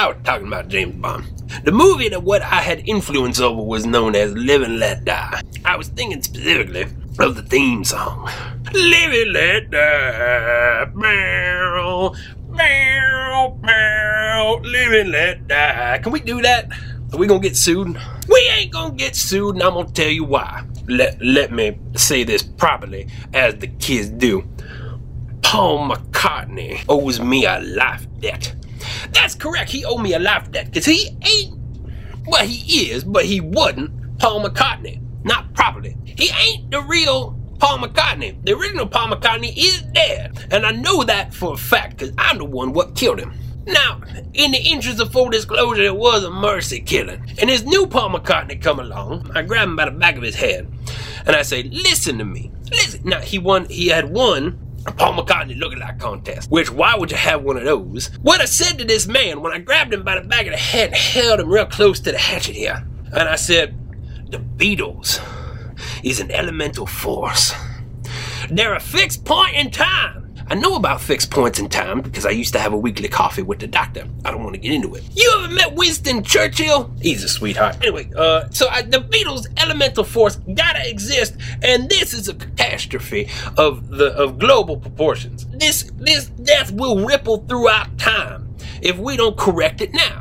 I was talking about James Bond. The movie that what I had influence over was known as Live and Let Die. I was thinking specifically of the theme song. Live and let die, meow, meow, meow, live and let die. Can we do that? Are we gonna get sued? We ain't gonna get sued, and I'm gonna tell you why. Let, let me say this properly, as the kids do. Paul McCartney owes me a life debt. That's correct, he owed me a life debt, because he ain't, well, he is, but he wasn't Paul McCartney. Not properly. He ain't the real Paul McCartney. The original Paul McCartney is dead, and I know that for a fact, because I'm the one what killed him. Now, in the interest of full disclosure, it was a mercy killing. And this new Paul McCartney come along. I grab him by the back of his head, and I say, "Listen to me. Listen." Now he won. He had won a Paul McCartney lookalike contest. Which why would you have one of those? What I said to this man when I grabbed him by the back of the head, and held him real close to the hatchet here, and I said, "The Beatles is an elemental force. They're a fixed point in time." I know about fixed points in time because I used to have a weekly coffee with the doctor. I don't want to get into it. You ever met Winston Churchill? He's a sweetheart. Anyway, uh, so I, the Beatles' elemental force gotta exist, and this is a catastrophe of the of global proportions. This this death will ripple throughout time if we don't correct it now.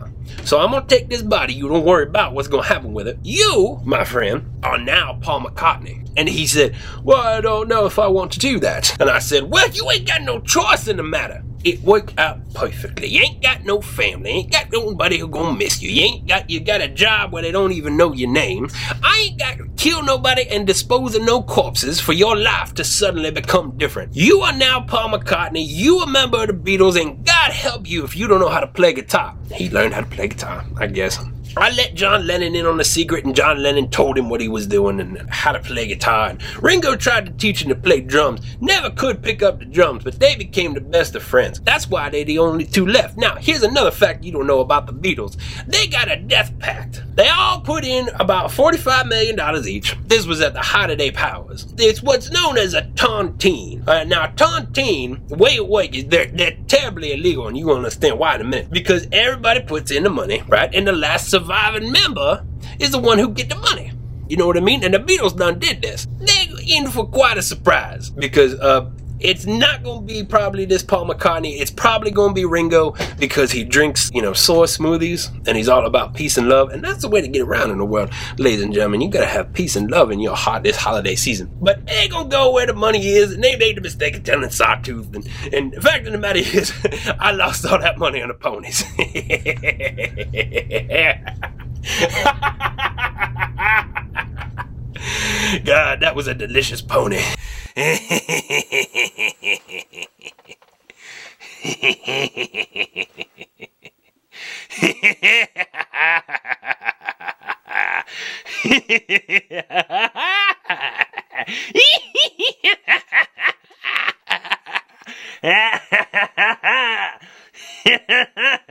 So I'm gonna take this body. You don't worry about what's gonna happen with it. You, my friend, are now Paul McCartney. And he said, Well, I don't know if I want to do that. And I said, Well, you ain't got no choice in the matter. It worked out perfectly. You ain't got no family, ain't got nobody who gonna miss you. You ain't got you got a job where they don't even know your name. I ain't got to kill nobody and dispose of no corpses for your life to suddenly become different. You are now Paul McCartney. You a member of the Beatles, and God help you if you don't know how to play guitar. He learned how to play guitar, I guess. I let John Lennon in on the secret, and John Lennon told him what he was doing and how to play guitar. And Ringo tried to teach him to play drums. Never could pick up the drums, but they became the best of friends. That's why they're the only two left. Now, here's another fact you don't know about the Beatles. They got a death pact. They all put in about $45 million each. This was at the height of their powers. It's what's known as a tontine. Uh, now, tontine, the way it works is they're, they're terribly illegal, and you'll understand why in a minute. Because everybody puts in the money, right? And the last surviving member is the one who get the money. You know what I mean? And the Beatles done did this. They in for quite a surprise because uh, it's not going to be probably this Paul McCartney. It's probably going to be Ringo because he drinks, you know, soy smoothies and he's all about peace and love. And that's the way to get around in the world, ladies and gentlemen. You got to have peace and love in your heart this holiday season. But they going to go where the money is. And they made the mistake of telling Sawtooth. And, and the fact of the matter is, I lost all that money on the ponies. was a delicious pony.